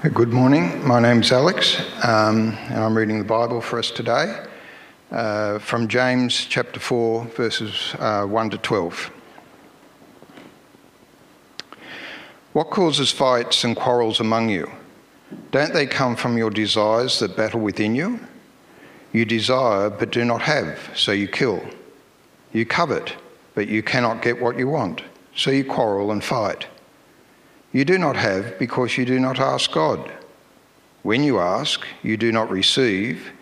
Good morning. My name's Alex, um, and I'm reading the Bible for us today uh, from James chapter 4, verses uh, 1 to 12. What causes fights and quarrels among you? Don't they come from your desires that battle within you? You desire but do not have, so you kill. You covet, but you cannot get what you want, so you quarrel and fight. You do not have because you do not ask God. When you ask, you do not receive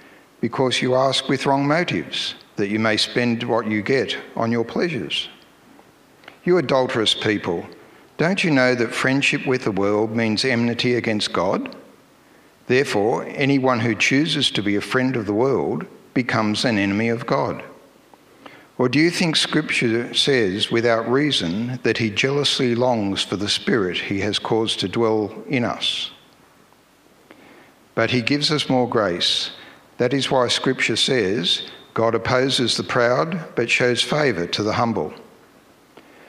because you ask with wrong motives, that you may spend what you get on your pleasures. You adulterous people, don't you know that friendship with the world means enmity against God? Therefore, anyone who chooses to be a friend of the world becomes an enemy of God. Or do you think Scripture says without reason that he jealously longs for the Spirit he has caused to dwell in us? But he gives us more grace. That is why Scripture says, God opposes the proud, but shows favour to the humble.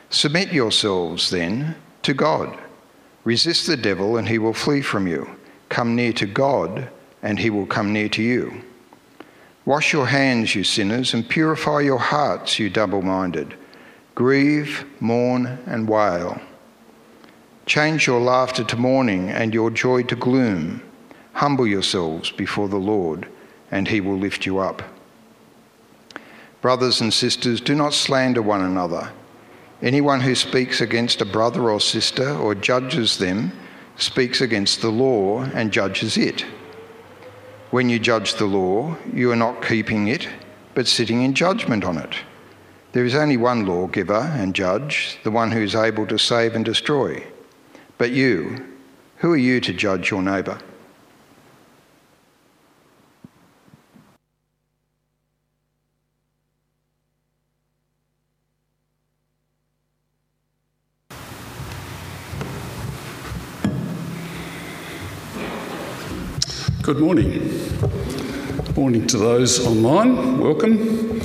Submit yourselves, then, to God. Resist the devil, and he will flee from you. Come near to God, and he will come near to you. Wash your hands, you sinners, and purify your hearts, you double minded. Grieve, mourn, and wail. Change your laughter to mourning and your joy to gloom. Humble yourselves before the Lord, and he will lift you up. Brothers and sisters, do not slander one another. Anyone who speaks against a brother or sister or judges them speaks against the law and judges it. When you judge the law, you are not keeping it, but sitting in judgment on it. There is only one lawgiver and judge, the one who is able to save and destroy. But you, who are you to judge your neighbour? Good morning. Morning to those online. Welcome.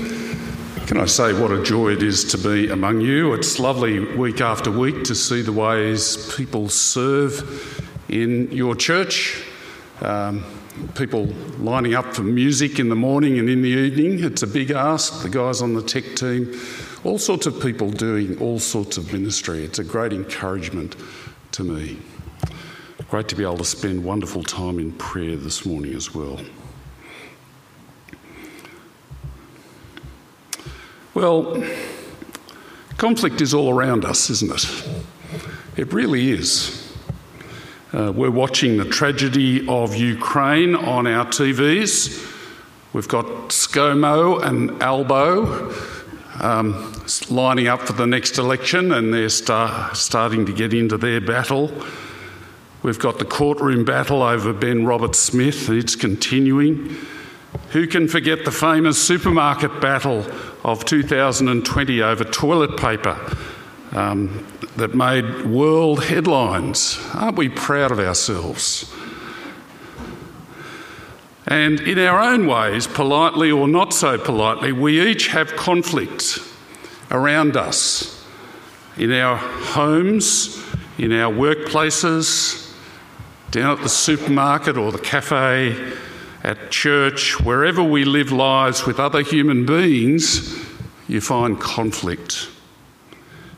Can I say what a joy it is to be among you? It's lovely week after week to see the ways people serve in your church. Um, people lining up for music in the morning and in the evening. It's a big ask. The guys on the tech team, all sorts of people doing all sorts of ministry. It's a great encouragement to me. Great to be able to spend wonderful time in prayer this morning as well. Well, conflict is all around us, isn't it? It really is. Uh, we're watching the tragedy of Ukraine on our TVs. We've got ScoMo and Albo um, lining up for the next election, and they're star- starting to get into their battle. We've got the courtroom battle over Ben Roberts-Smith, it's continuing. Who can forget the famous supermarket battle of 2020 over toilet paper um, that made world headlines? Aren't we proud of ourselves? And in our own ways, politely or not so politely, we each have conflict around us in our homes, in our workplaces, down at the supermarket or the cafe, at church, wherever we live lives with other human beings, you find conflict.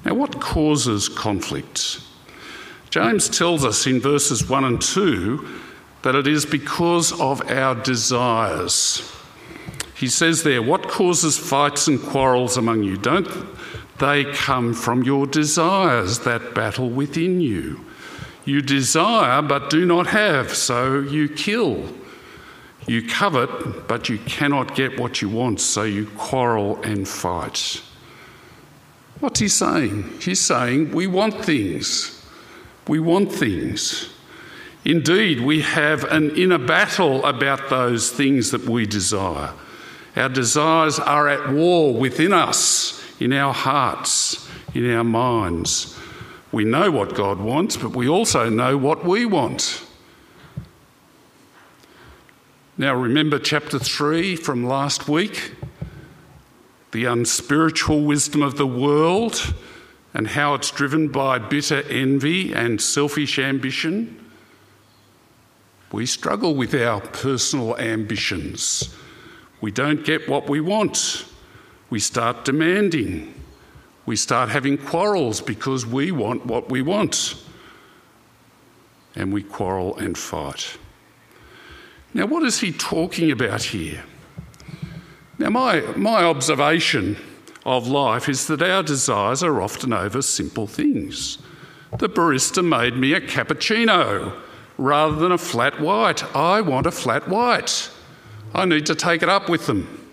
Now, what causes conflict? James tells us in verses 1 and 2 that it is because of our desires. He says there, What causes fights and quarrels among you? Don't they come from your desires that battle within you? You desire but do not have, so you kill. You covet, but you cannot get what you want, so you quarrel and fight. What's he saying? He's saying we want things. We want things. Indeed, we have an inner battle about those things that we desire. Our desires are at war within us, in our hearts, in our minds. We know what God wants, but we also know what we want. Now, remember chapter 3 from last week? The unspiritual wisdom of the world and how it's driven by bitter envy and selfish ambition. We struggle with our personal ambitions. We don't get what we want. We start demanding. We start having quarrels because we want what we want. And we quarrel and fight. Now, what is he talking about here? Now, my, my observation of life is that our desires are often over simple things. The barista made me a cappuccino rather than a flat white. I want a flat white. I need to take it up with them.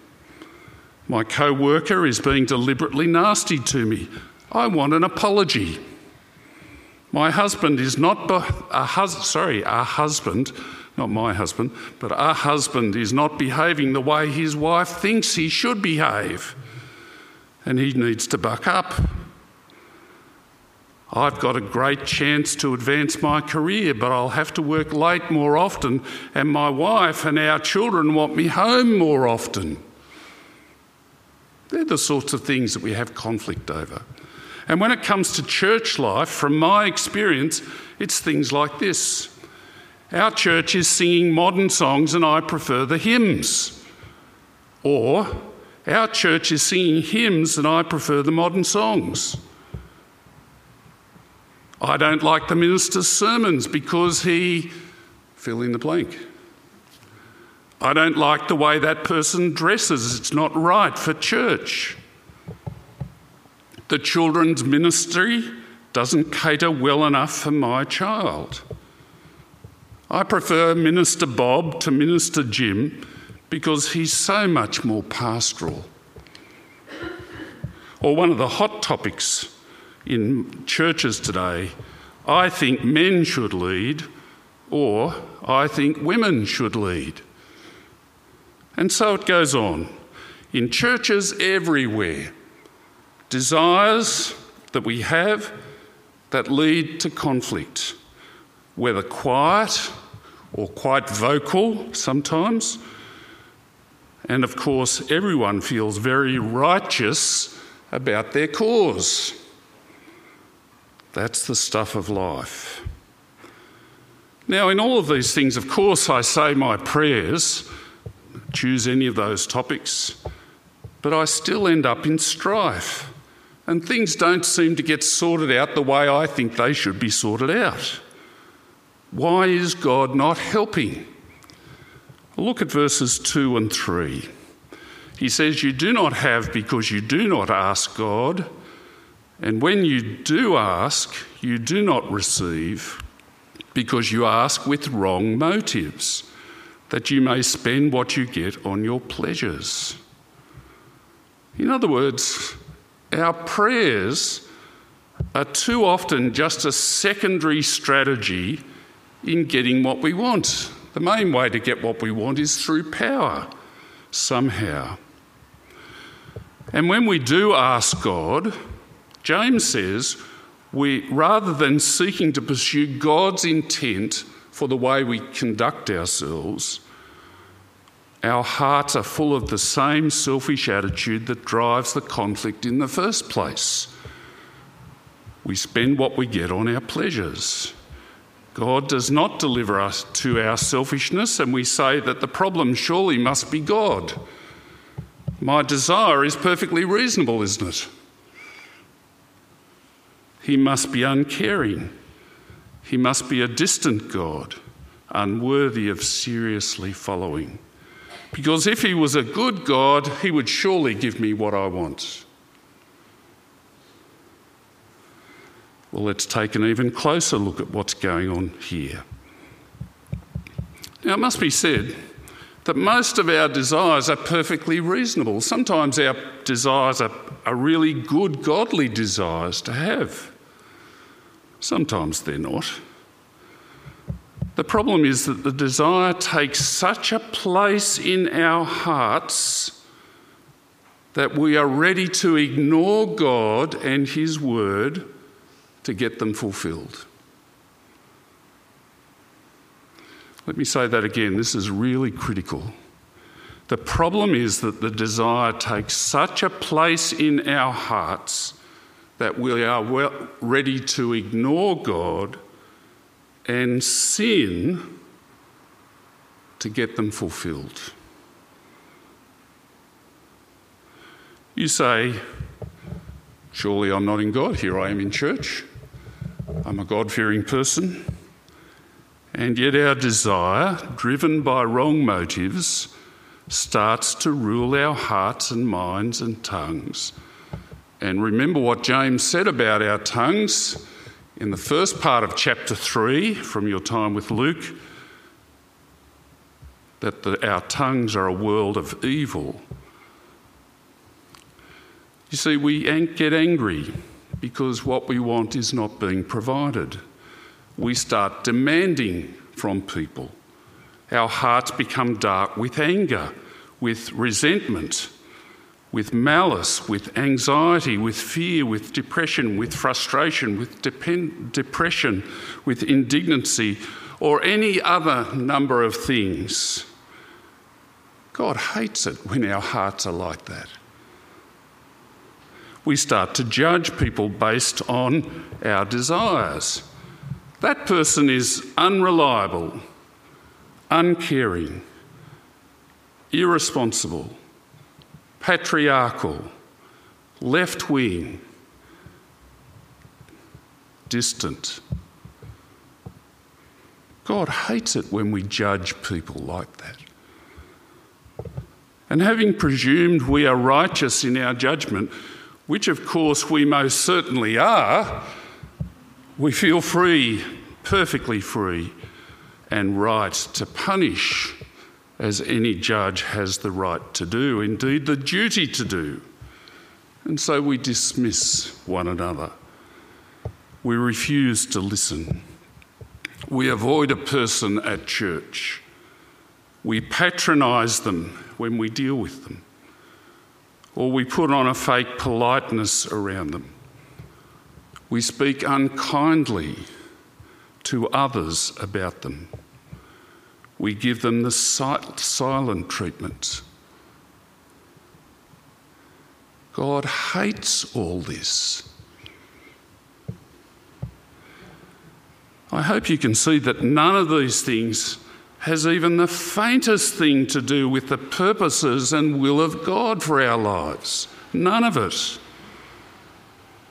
My co worker is being deliberately nasty to me. I want an apology. My husband is not a hus- sorry, our husband, not my husband, but our husband is not behaving the way his wife thinks he should behave. And he needs to buck up. I've got a great chance to advance my career, but I'll have to work late more often, and my wife and our children want me home more often. They're the sorts of things that we have conflict over. And when it comes to church life, from my experience, it's things like this. Our church is singing modern songs and I prefer the hymns. Or our church is singing hymns and I prefer the modern songs. I don't like the minister's sermons because he fill in the blank. I don't like the way that person dresses, it's not right for church. The children's ministry doesn't cater well enough for my child. I prefer Minister Bob to Minister Jim because he's so much more pastoral. Or one of the hot topics in churches today I think men should lead, or I think women should lead. And so it goes on. In churches everywhere, desires that we have that lead to conflict, whether quiet or quite vocal sometimes. And of course, everyone feels very righteous about their cause. That's the stuff of life. Now, in all of these things, of course, I say my prayers, choose any of those topics, but I still end up in strife. And things don't seem to get sorted out the way I think they should be sorted out. Why is God not helping? Look at verses 2 and 3. He says, You do not have because you do not ask God. And when you do ask, you do not receive because you ask with wrong motives, that you may spend what you get on your pleasures. In other words, our prayers are too often just a secondary strategy in getting what we want. The main way to get what we want is through power, somehow. And when we do ask God, James says, we, rather than seeking to pursue God's intent for the way we conduct ourselves, our hearts are full of the same selfish attitude that drives the conflict in the first place. We spend what we get on our pleasures. God does not deliver us to our selfishness, and we say that the problem surely must be God. My desire is perfectly reasonable, isn't it? He must be uncaring. He must be a distant God, unworthy of seriously following. Because if he was a good God, he would surely give me what I want. Well, let's take an even closer look at what's going on here. Now, it must be said that most of our desires are perfectly reasonable. Sometimes our desires are, are really good, godly desires to have. Sometimes they're not. The problem is that the desire takes such a place in our hearts that we are ready to ignore God and His Word to get them fulfilled. Let me say that again, this is really critical. The problem is that the desire takes such a place in our hearts that we are well ready to ignore God and sin to get them fulfilled. You say, Surely I'm not in God. Here I am in church. I'm a God fearing person. And yet our desire, driven by wrong motives, starts to rule our hearts and minds and tongues. And remember what James said about our tongues in the first part of chapter 3 from your time with Luke that the, our tongues are a world of evil. You see, we get angry because what we want is not being provided. We start demanding from people. Our hearts become dark with anger, with resentment, with malice, with anxiety, with fear, with depression, with frustration, with depend- depression, with indignancy, or any other number of things. God hates it when our hearts are like that. We start to judge people based on our desires. That person is unreliable, uncaring, irresponsible, patriarchal, left wing, distant. God hates it when we judge people like that. And having presumed we are righteous in our judgment, which of course we most certainly are, we feel free, perfectly free, and right to punish as any judge has the right to do, indeed, the duty to do. And so we dismiss one another. We refuse to listen. We avoid a person at church. We patronise them when we deal with them, or we put on a fake politeness around them. We speak unkindly to others about them. We give them the silent treatment. God hates all this. I hope you can see that none of these things has even the faintest thing to do with the purposes and will of God for our lives. None of it.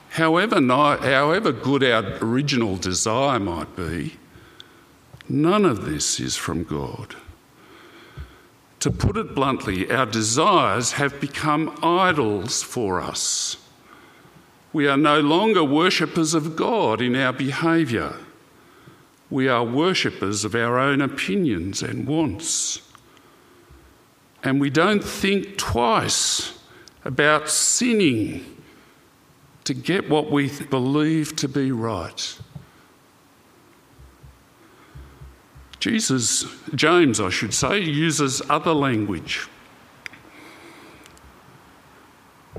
However, however good our original desire might be, none of this is from God. To put it bluntly, our desires have become idols for us. We are no longer worshippers of God in our behaviour we are worshippers of our own opinions and wants. And we don't think twice about sinning to get what we believe to be right. Jesus, James, I should say, uses other language.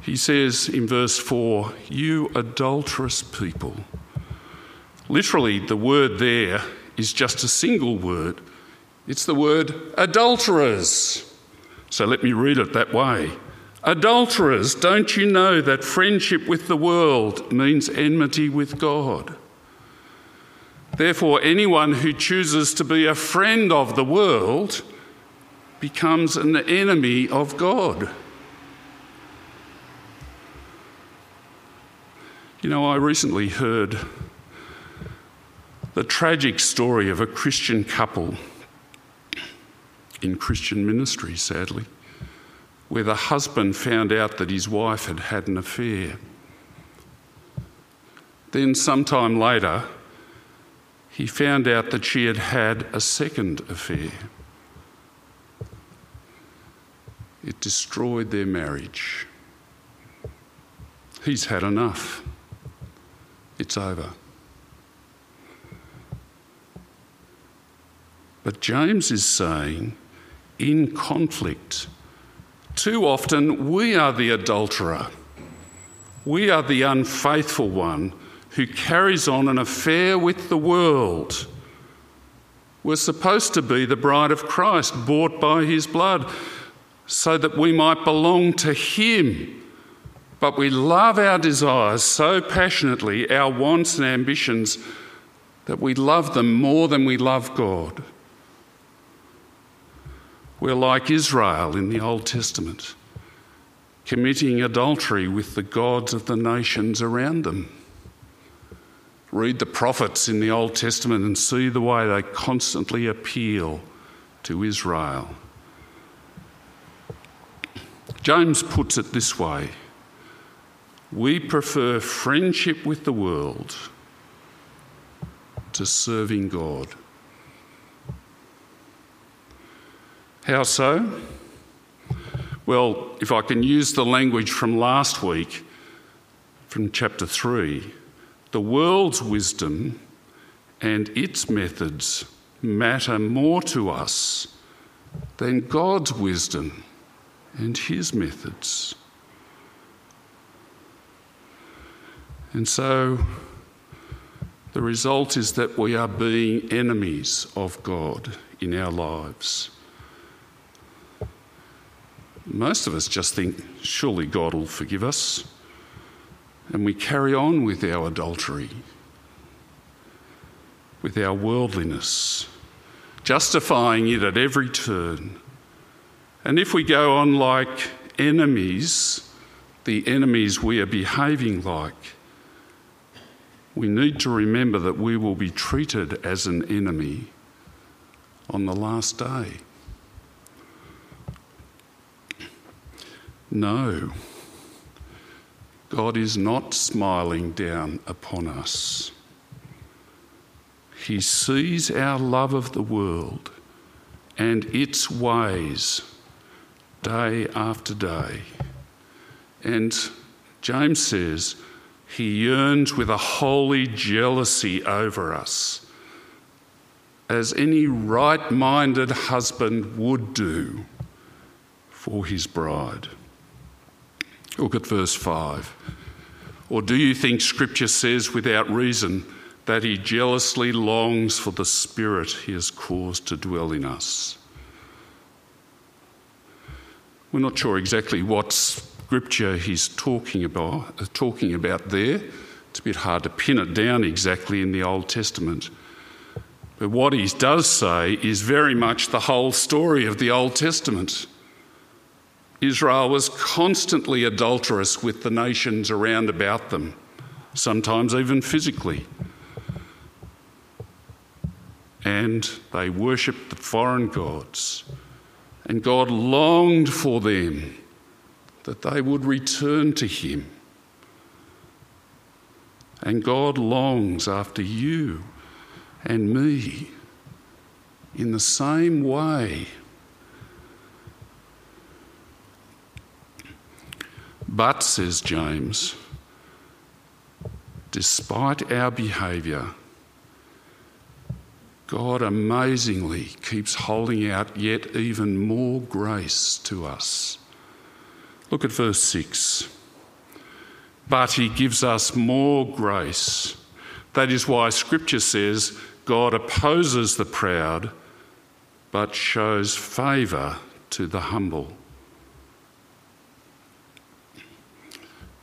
He says in verse 4, You adulterous people. Literally, the word there is just a single word. It's the word adulterers. So let me read it that way. Adulterers, don't you know that friendship with the world means enmity with God? Therefore, anyone who chooses to be a friend of the world becomes an enemy of God. You know, I recently heard the tragic story of a Christian couple in Christian ministry, sadly, where the husband found out that his wife had had an affair. Then, sometime later, he found out that she had had a second affair. It destroyed their marriage. He's had enough. It's over. But James is saying, in conflict, too often we are the adulterer. We are the unfaithful one who carries on an affair with the world. We're supposed to be the bride of Christ, bought by his blood, so that we might belong to him. But we love our desires so passionately, our wants and ambitions, that we love them more than we love God. We're like Israel in the Old Testament, committing adultery with the gods of the nations around them. Read the prophets in the Old Testament and see the way they constantly appeal to Israel. James puts it this way We prefer friendship with the world to serving God. How so? Well, if I can use the language from last week, from chapter 3, the world's wisdom and its methods matter more to us than God's wisdom and his methods. And so the result is that we are being enemies of God in our lives. Most of us just think, surely God will forgive us. And we carry on with our adultery, with our worldliness, justifying it at every turn. And if we go on like enemies, the enemies we are behaving like, we need to remember that we will be treated as an enemy on the last day. No, God is not smiling down upon us. He sees our love of the world and its ways day after day. And James says he yearns with a holy jealousy over us, as any right minded husband would do for his bride. Look at verse 5. Or do you think Scripture says without reason that He jealously longs for the Spirit He has caused to dwell in us? We're not sure exactly what Scripture He's talking about, uh, talking about there. It's a bit hard to pin it down exactly in the Old Testament. But what he does say is very much the whole story of the Old Testament. Israel was constantly adulterous with the nations around about them, sometimes even physically. And they worshipped the foreign gods. And God longed for them that they would return to Him. And God longs after you and me in the same way. But, says James, despite our behaviour, God amazingly keeps holding out yet even more grace to us. Look at verse 6. But he gives us more grace. That is why Scripture says God opposes the proud, but shows favour to the humble.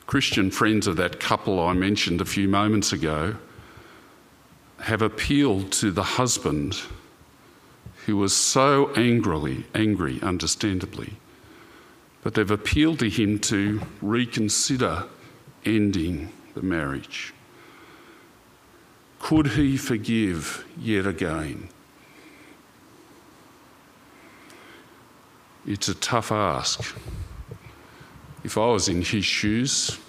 Christian friends of that couple I mentioned a few moments ago have appealed to the husband who was so angrily angry, understandably, but they've appealed to him to reconsider ending the marriage. Could he forgive yet again? It's a tough ask. If I was in his shoes,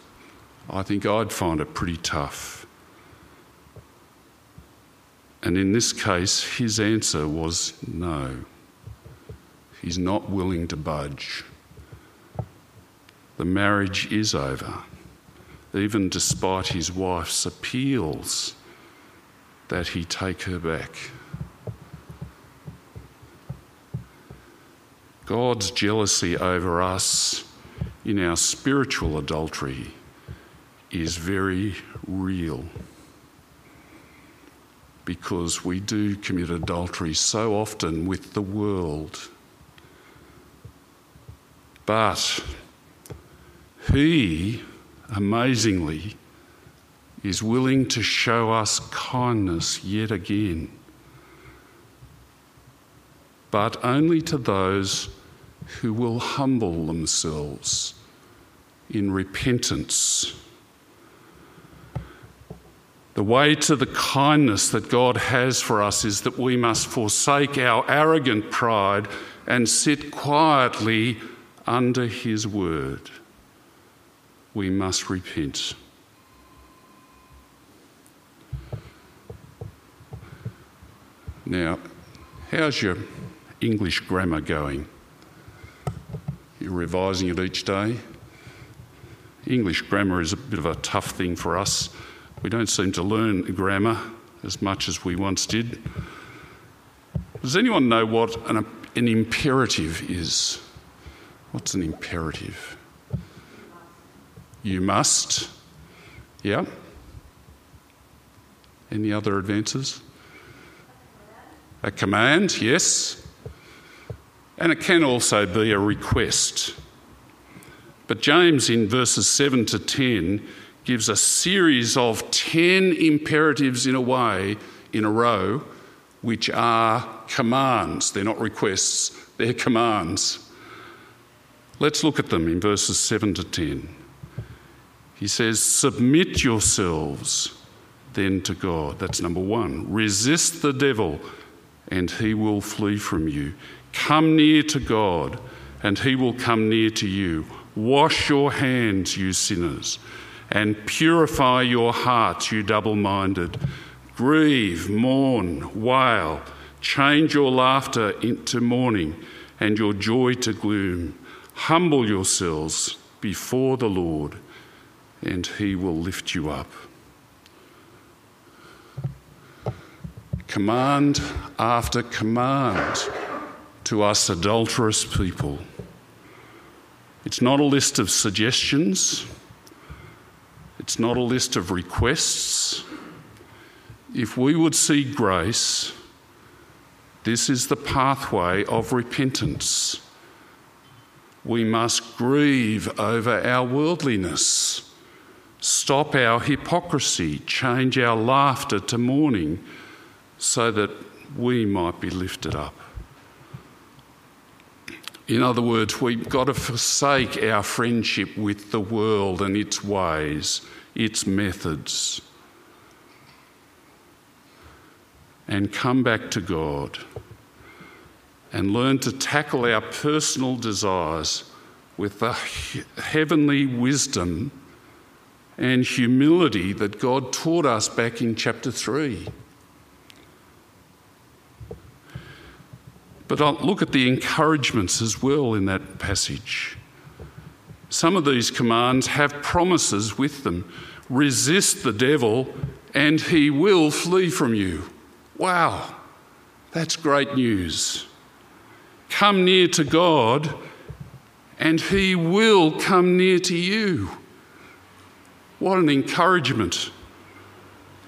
I think I'd find it pretty tough. And in this case, his answer was no. He's not willing to budge. The marriage is over, even despite his wife's appeals that he take her back. God's jealousy over us in our spiritual adultery is very real because we do commit adultery so often with the world. But He, amazingly, is willing to show us kindness yet again. but only to those who will humble themselves in repentance. The way to the kindness that God has for us is that we must forsake our arrogant pride and sit quietly under His word. We must repent. Now, how's your English grammar going? You're revising it each day? English grammar is a bit of a tough thing for us. We don't seem to learn grammar as much as we once did. Does anyone know what an, an imperative is? What's an imperative? You must. Yeah? Any other advances? A command, yes. And it can also be a request. But James, in verses 7 to 10, gives a series of 10 imperatives in a way, in a row, which are commands. They're not requests, they're commands. Let's look at them in verses 7 to 10. He says, Submit yourselves then to God. That's number one. Resist the devil and he will flee from you. Come near to God, and he will come near to you. Wash your hands, you sinners, and purify your hearts, you double minded. Grieve, mourn, wail. Change your laughter into mourning and your joy to gloom. Humble yourselves before the Lord, and he will lift you up. command after command to us adulterous people. It's not a list of suggestions, it's not a list of requests. If we would see grace, this is the pathway of repentance. We must grieve over our worldliness, stop our hypocrisy, change our laughter to mourning so that we might be lifted up. In other words, we've got to forsake our friendship with the world and its ways, its methods, and come back to God and learn to tackle our personal desires with the heavenly wisdom and humility that God taught us back in chapter 3. But I'll look at the encouragements as well in that passage. Some of these commands have promises with them. Resist the devil and he will flee from you. Wow, that's great news. Come near to God and he will come near to you. What an encouragement.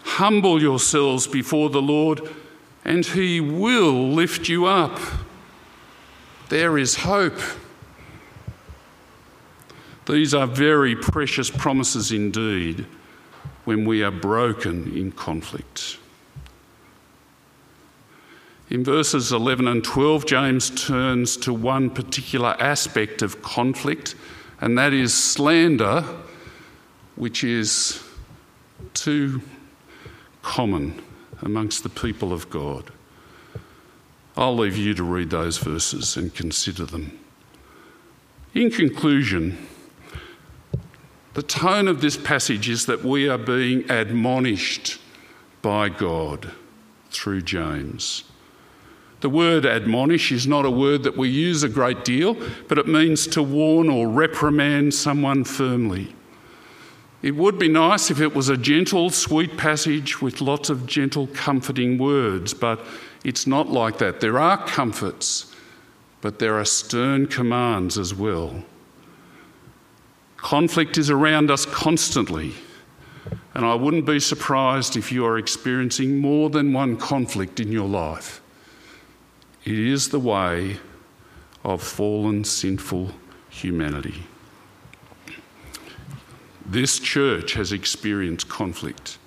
Humble yourselves before the Lord and He will lift you up. There is hope. These are very precious promises indeed when we are broken in conflict. In verses 11 and 12, James turns to one particular aspect of conflict, and that is slander, which is too common amongst the people of God. I'll leave you to read those verses and consider them. In conclusion, the tone of this passage is that we are being admonished by God through James. The word admonish is not a word that we use a great deal, but it means to warn or reprimand someone firmly. It would be nice if it was a gentle, sweet passage with lots of gentle, comforting words, but it's not like that. There are comforts, but there are stern commands as well. Conflict is around us constantly, and I wouldn't be surprised if you are experiencing more than one conflict in your life. It is the way of fallen, sinful humanity. This church has experienced conflict.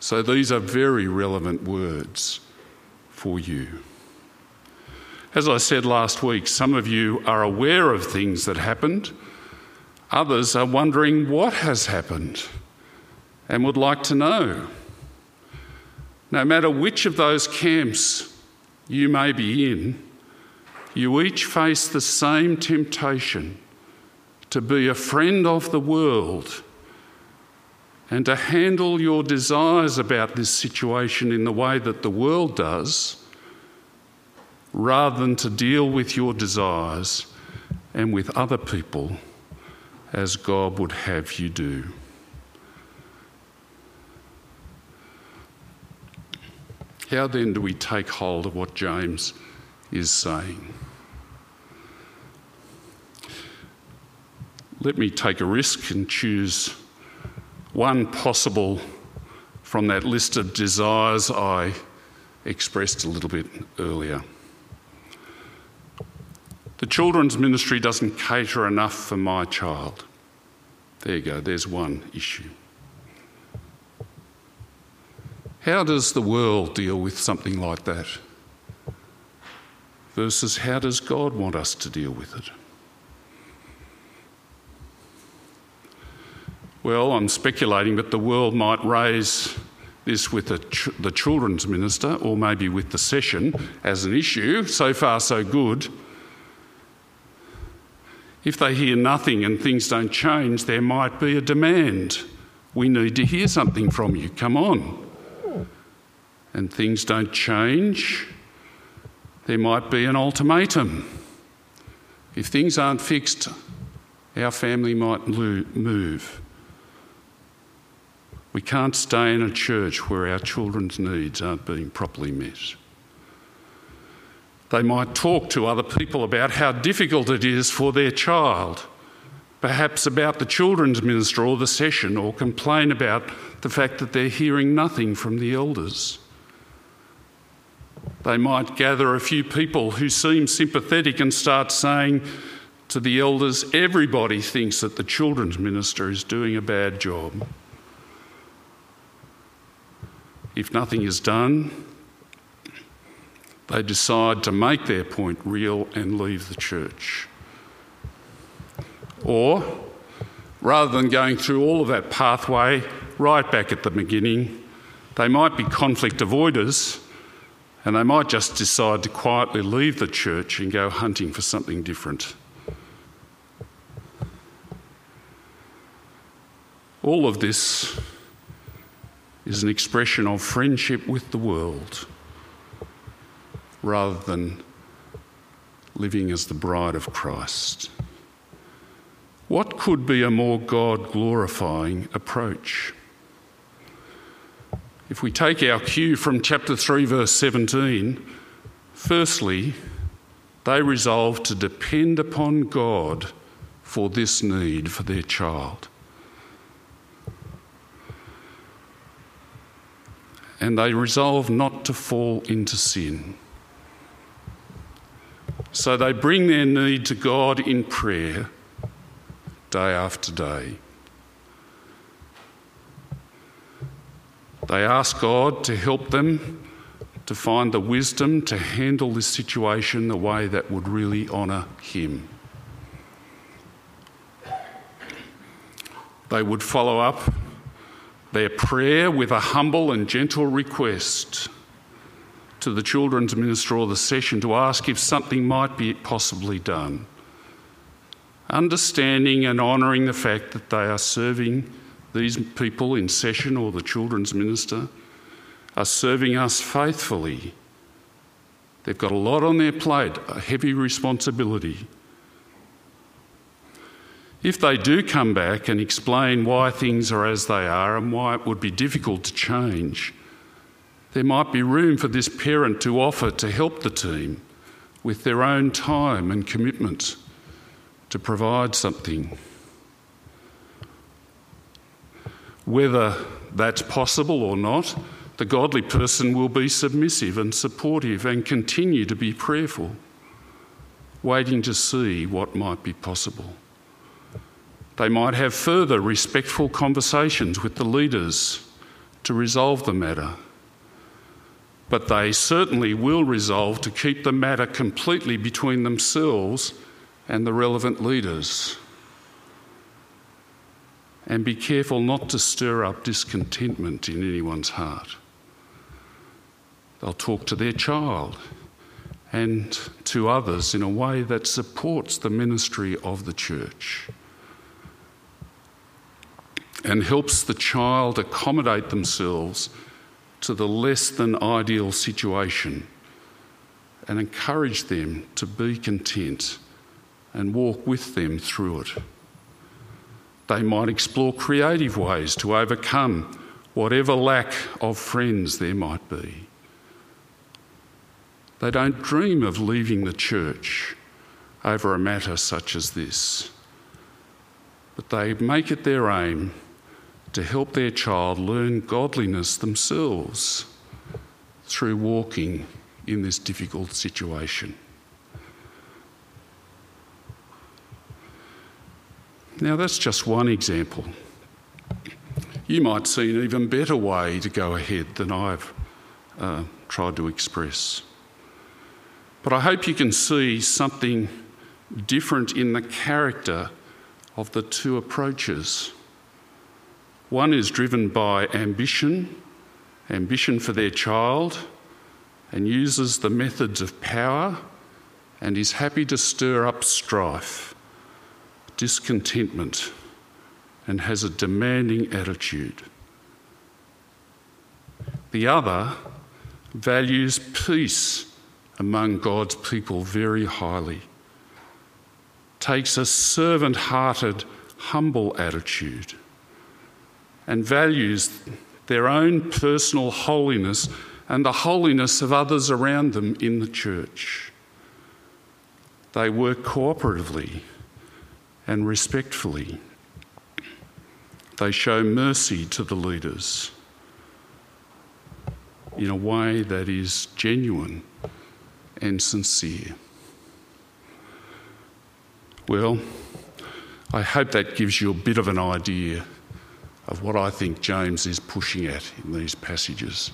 So these are very relevant words for you. As I said last week, some of you are aware of things that happened, others are wondering what has happened and would like to know. No matter which of those camps you may be in, you each face the same temptation to be a friend of the world and to handle your desires about this situation in the way that the world does, rather than to deal with your desires and with other people as God would have you do. How then do we take hold of what James is saying? Let me take a risk and choose one possible from that list of desires I expressed a little bit earlier. The children's ministry doesn't cater enough for my child. There you go, there's one issue. How does the world deal with something like that? Versus how does God want us to deal with it? Well, I'm speculating, but the world might raise this with the, ch- the children's minister or maybe with the session as an issue. So far, so good. If they hear nothing and things don't change, there might be a demand. We need to hear something from you. Come on. And things don't change, there might be an ultimatum. If things aren't fixed, our family might move. We can't stay in a church where our children's needs aren't being properly met. They might talk to other people about how difficult it is for their child, perhaps about the children's minister or the session, or complain about the fact that they're hearing nothing from the elders. They might gather a few people who seem sympathetic and start saying to the elders, Everybody thinks that the children's minister is doing a bad job. If nothing is done, they decide to make their point real and leave the church. Or, rather than going through all of that pathway right back at the beginning, they might be conflict avoiders and they might just decide to quietly leave the church and go hunting for something different. All of this is an expression of friendship with the world rather than living as the bride of Christ. What could be a more God glorifying approach? If we take our cue from chapter 3, verse 17, firstly, they resolve to depend upon God for this need for their child. And they resolve not to fall into sin. So they bring their need to God in prayer day after day. They ask God to help them to find the wisdom to handle this situation the way that would really honour Him. They would follow up their prayer with a humble and gentle request to the children's minister or the session to ask if something might be possibly done. Understanding and honouring the fact that they are serving these people in session or the children's minister are serving us faithfully. They've got a lot on their plate, a heavy responsibility. If they do come back and explain why things are as they are and why it would be difficult to change, there might be room for this parent to offer to help the team with their own time and commitment to provide something. Whether that's possible or not, the godly person will be submissive and supportive and continue to be prayerful, waiting to see what might be possible. They might have further respectful conversations with the leaders to resolve the matter. but they certainly will resolve to keep the matter completely between themselves and the relevant leaders. And be careful not to stir up discontentment in anyone's heart. They'll talk to their child and to others in a way that supports the ministry of the church and helps the child accommodate themselves to the less than ideal situation and encourage them to be content and walk with them through it. They might explore creative ways to overcome whatever lack of friends there might be. They don't dream of leaving the church over a matter such as this, but they make it their aim to help their child learn godliness themselves through walking in this difficult situation. Now, that's just one example. You might see an even better way to go ahead than I've uh, tried to express. But I hope you can see something different in the character of the two approaches. One is driven by ambition, ambition for their child, and uses the methods of power and is happy to stir up strife, discontentment, and has a demanding attitude. The other values peace among God's people very highly, takes a servant hearted, humble attitude and values their own personal holiness and the holiness of others around them in the church. They work cooperatively and respectfully. They show mercy to the leaders in a way that is genuine and sincere. Well, I hope that gives you a bit of an idea of what I think James is pushing at in these passages.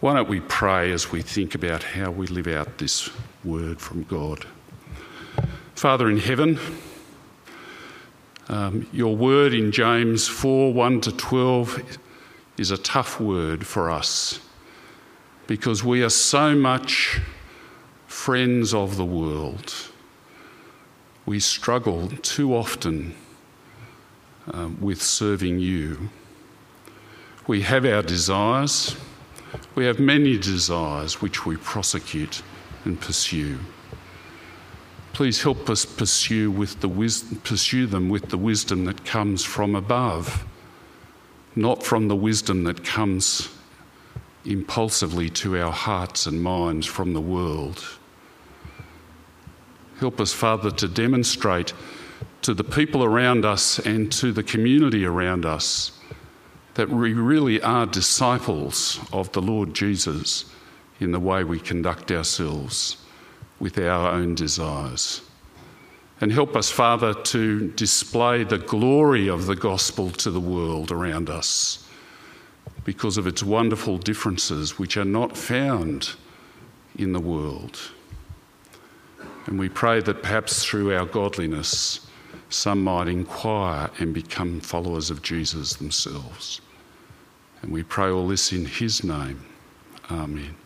Why don't we pray as we think about how we live out this word from God? Father in heaven, um, your word in James 4 1 to 12 is a tough word for us because we are so much friends of the world. We struggle too often um, with serving you. We have our desires, we have many desires which we prosecute and pursue. Please help us pursue, with the wis- pursue them with the wisdom that comes from above, not from the wisdom that comes impulsively to our hearts and minds from the world. Help us, Father, to demonstrate to the people around us and to the community around us that we really are disciples of the Lord Jesus in the way we conduct ourselves with our own desires. And help us, Father, to display the glory of the gospel to the world around us because of its wonderful differences which are not found in the world. And we pray that perhaps through our godliness, some might inquire and become followers of Jesus themselves. And we pray all this in His name. Amen.